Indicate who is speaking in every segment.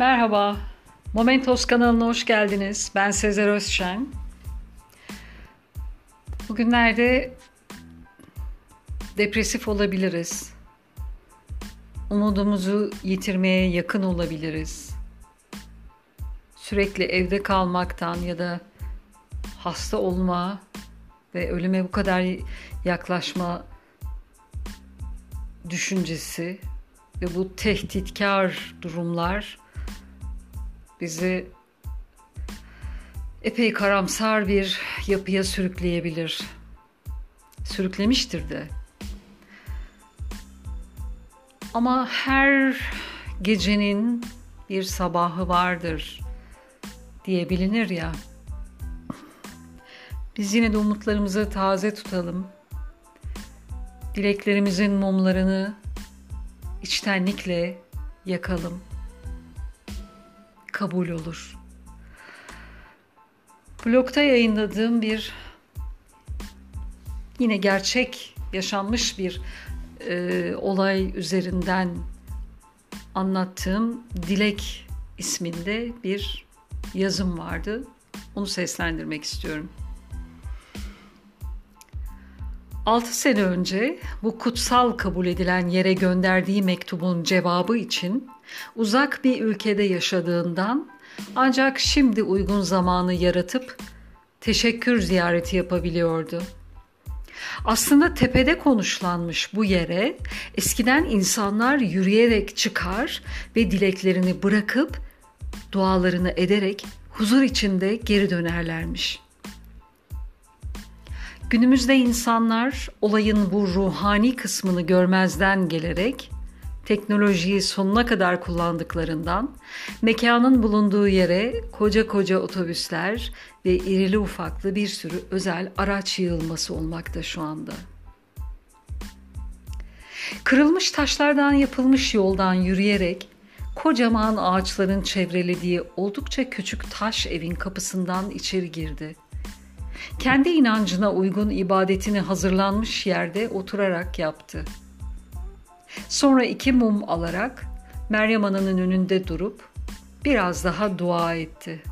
Speaker 1: Merhaba, Momentos kanalına hoş geldiniz. Ben Sezer Özşen. Bugünlerde depresif olabiliriz. Umudumuzu yitirmeye yakın olabiliriz. Sürekli evde kalmaktan ya da hasta olma ve ölüme bu kadar yaklaşma düşüncesi ve bu tehditkar durumlar bizi epey karamsar bir yapıya sürükleyebilir. Sürüklemiştir de. Ama her gecenin bir sabahı vardır diye bilinir ya. Biz yine de umutlarımızı taze tutalım. Dileklerimizin mumlarını içtenlikle yakalım. Kabul olur. Blogda yayınladığım bir yine gerçek yaşanmış bir e, olay üzerinden anlattığım Dilek isminde bir yazım vardı. Onu seslendirmek istiyorum. 6 sene önce bu kutsal kabul edilen yere gönderdiği mektubun cevabı için uzak bir ülkede yaşadığından ancak şimdi uygun zamanı yaratıp teşekkür ziyareti yapabiliyordu. Aslında tepede konuşlanmış bu yere eskiden insanlar yürüyerek çıkar ve dileklerini bırakıp dualarını ederek huzur içinde geri dönerlermiş.'' Günümüzde insanlar olayın bu ruhani kısmını görmezden gelerek teknolojiyi sonuna kadar kullandıklarından mekanın bulunduğu yere koca koca otobüsler ve irili ufaklı bir sürü özel araç yığılması olmakta şu anda. Kırılmış taşlardan yapılmış yoldan yürüyerek kocaman ağaçların çevrelediği oldukça küçük taş evin kapısından içeri girdi.'' Kendi inancına uygun ibadetini hazırlanmış yerde oturarak yaptı. Sonra iki mum alarak Meryem Ana'nın önünde durup biraz daha dua etti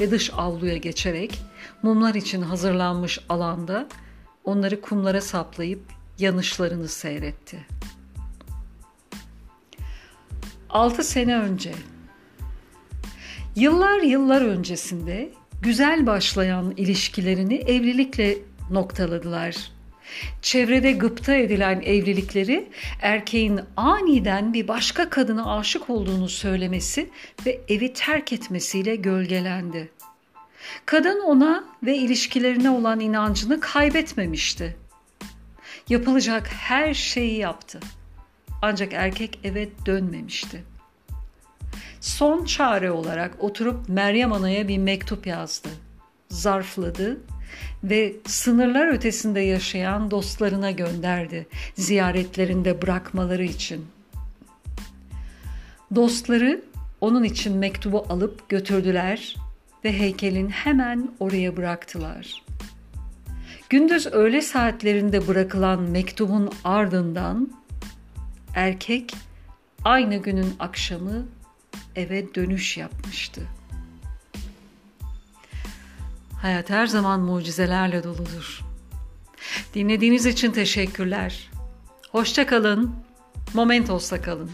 Speaker 1: ve dış avluya geçerek mumlar için hazırlanmış alanda onları kumlara saplayıp yanışlarını seyretti. Altı sene önce, yıllar yıllar öncesinde güzel başlayan ilişkilerini evlilikle noktaladılar. Çevrede gıpta edilen evlilikleri erkeğin aniden bir başka kadına aşık olduğunu söylemesi ve evi terk etmesiyle gölgelendi. Kadın ona ve ilişkilerine olan inancını kaybetmemişti. Yapılacak her şeyi yaptı. Ancak erkek eve dönmemişti son çare olarak oturup Meryem Ana'ya bir mektup yazdı. Zarfladı ve sınırlar ötesinde yaşayan dostlarına gönderdi ziyaretlerinde bırakmaları için. Dostları onun için mektubu alıp götürdüler ve heykelin hemen oraya bıraktılar. Gündüz öğle saatlerinde bırakılan mektubun ardından erkek aynı günün akşamı eve dönüş yapmıştı. Hayat her zaman mucizelerle doludur. Dinlediğiniz için teşekkürler. Hoşça kalın. Momentos'ta kalın.